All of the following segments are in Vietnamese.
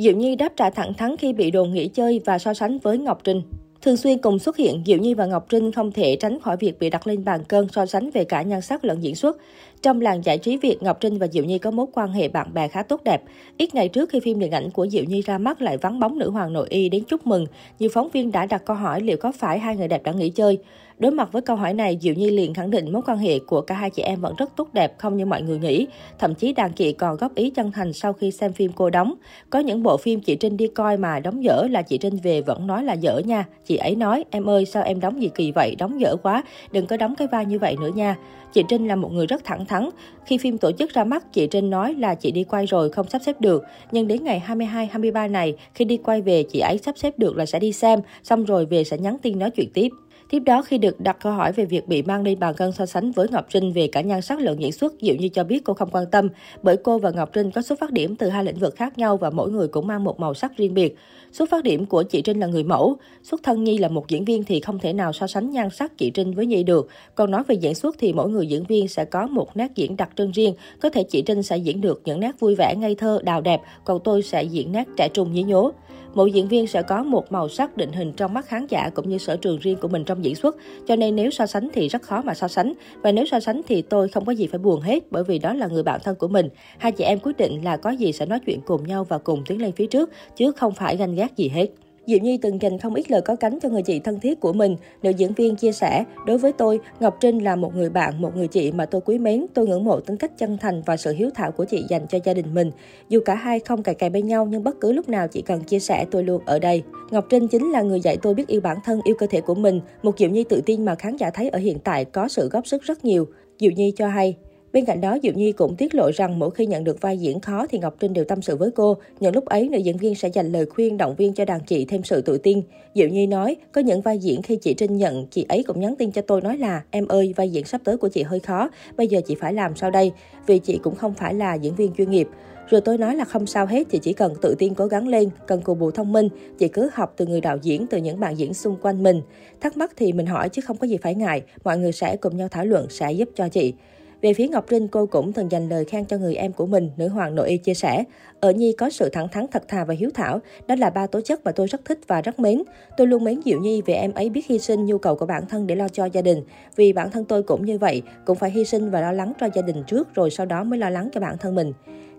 Diệu Nhi đáp trả thẳng thắn khi bị đồn nghỉ chơi và so sánh với Ngọc Trinh. Thường xuyên cùng xuất hiện, Diệu Nhi và Ngọc Trinh không thể tránh khỏi việc bị đặt lên bàn cân so sánh về cả nhan sắc lẫn diễn xuất. Trong làng giải trí Việt, Ngọc Trinh và Diệu Nhi có mối quan hệ bạn bè khá tốt đẹp. Ít ngày trước khi phim điện ảnh của Diệu Nhi ra mắt lại vắng bóng nữ hoàng nội y đến chúc mừng, nhiều phóng viên đã đặt câu hỏi liệu có phải hai người đẹp đã nghỉ chơi. Đối mặt với câu hỏi này, Diệu Nhi liền khẳng định mối quan hệ của cả hai chị em vẫn rất tốt đẹp, không như mọi người nghĩ. Thậm chí đàn chị còn góp ý chân thành sau khi xem phim cô đóng. Có những bộ phim chị Trinh đi coi mà đóng dở là chị Trinh về vẫn nói là dở nha. Chị ấy nói, em ơi sao em đóng gì kỳ vậy, đóng dở quá, đừng có đóng cái vai như vậy nữa nha. Chị Trinh là một người rất thẳng thắn. Khi phim tổ chức ra mắt, chị Trinh nói là chị đi quay rồi không sắp xếp được. Nhưng đến ngày 22-23 này, khi đi quay về, chị ấy sắp xếp được là sẽ đi xem, xong rồi về sẽ nhắn tin nói chuyện tiếp. Tiếp đó, khi được đặt câu hỏi về việc bị mang lên bàn cân so sánh với Ngọc Trinh về cả nhan sắc lẫn diễn xuất, Diệu như cho biết cô không quan tâm, bởi cô và Ngọc Trinh có xuất phát điểm từ hai lĩnh vực khác nhau và mỗi người cũng mang một màu sắc riêng biệt. Xuất phát điểm của chị Trinh là người mẫu, xuất thân Nhi là một diễn viên thì không thể nào so sánh nhan sắc chị Trinh với Nhi được. Còn nói về diễn xuất thì mỗi người diễn viên sẽ có một nét diễn đặc trưng riêng, có thể chị Trinh sẽ diễn được những nét vui vẻ, ngây thơ, đào đẹp, còn tôi sẽ diễn nét trẻ trung nhí nhố. Mỗi diễn viên sẽ có một màu sắc định hình trong mắt khán giả cũng như sở trường riêng của mình trong diễn xuất, cho nên nếu so sánh thì rất khó mà so sánh. Và nếu so sánh thì tôi không có gì phải buồn hết, bởi vì đó là người bạn thân của mình. Hai chị em quyết định là có gì sẽ nói chuyện cùng nhau và cùng tiến lên phía trước, chứ không phải ganh ghét gì hết. Diệu Nhi từng dành không ít lời có cánh cho người chị thân thiết của mình. Nữ diễn viên chia sẻ, đối với tôi, Ngọc Trinh là một người bạn, một người chị mà tôi quý mến. Tôi ngưỡng mộ tính cách chân thành và sự hiếu thảo của chị dành cho gia đình mình. Dù cả hai không cài cài bên nhau nhưng bất cứ lúc nào chị cần chia sẻ tôi luôn ở đây. Ngọc Trinh chính là người dạy tôi biết yêu bản thân, yêu cơ thể của mình. Một Diệu Nhi tự tin mà khán giả thấy ở hiện tại có sự góp sức rất nhiều. Diệu Nhi cho hay, Bên cạnh đó, Diệu Nhi cũng tiết lộ rằng mỗi khi nhận được vai diễn khó thì Ngọc Trinh đều tâm sự với cô. Những lúc ấy, nữ diễn viên sẽ dành lời khuyên động viên cho đàn chị thêm sự tự tin. Diệu Nhi nói, có những vai diễn khi chị Trinh nhận, chị ấy cũng nhắn tin cho tôi nói là em ơi, vai diễn sắp tới của chị hơi khó, bây giờ chị phải làm sao đây? Vì chị cũng không phải là diễn viên chuyên nghiệp. Rồi tôi nói là không sao hết, chị chỉ cần tự tin cố gắng lên, cần cù bù thông minh, chị cứ học từ người đạo diễn, từ những bạn diễn xung quanh mình. Thắc mắc thì mình hỏi chứ không có gì phải ngại, mọi người sẽ cùng nhau thảo luận, sẽ giúp cho chị. Về phía Ngọc Trinh, cô cũng từng dành lời khen cho người em của mình, nữ hoàng nội y chia sẻ. Ở Nhi có sự thẳng thắn thật thà và hiếu thảo. Đó là ba tố chất mà tôi rất thích và rất mến. Tôi luôn mến Diệu Nhi vì em ấy biết hy sinh nhu cầu của bản thân để lo cho gia đình. Vì bản thân tôi cũng như vậy, cũng phải hy sinh và lo lắng cho gia đình trước rồi sau đó mới lo lắng cho bản thân mình.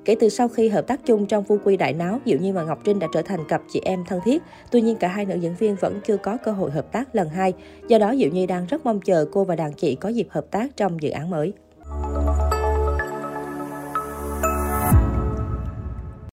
Kể từ sau khi hợp tác chung trong Phu Quy Đại Náo, Diệu Nhi và Ngọc Trinh đã trở thành cặp chị em thân thiết. Tuy nhiên cả hai nữ diễn viên vẫn chưa có cơ hội hợp tác lần hai. Do đó Diệu Nhi đang rất mong chờ cô và đàn chị có dịp hợp tác trong dự án mới.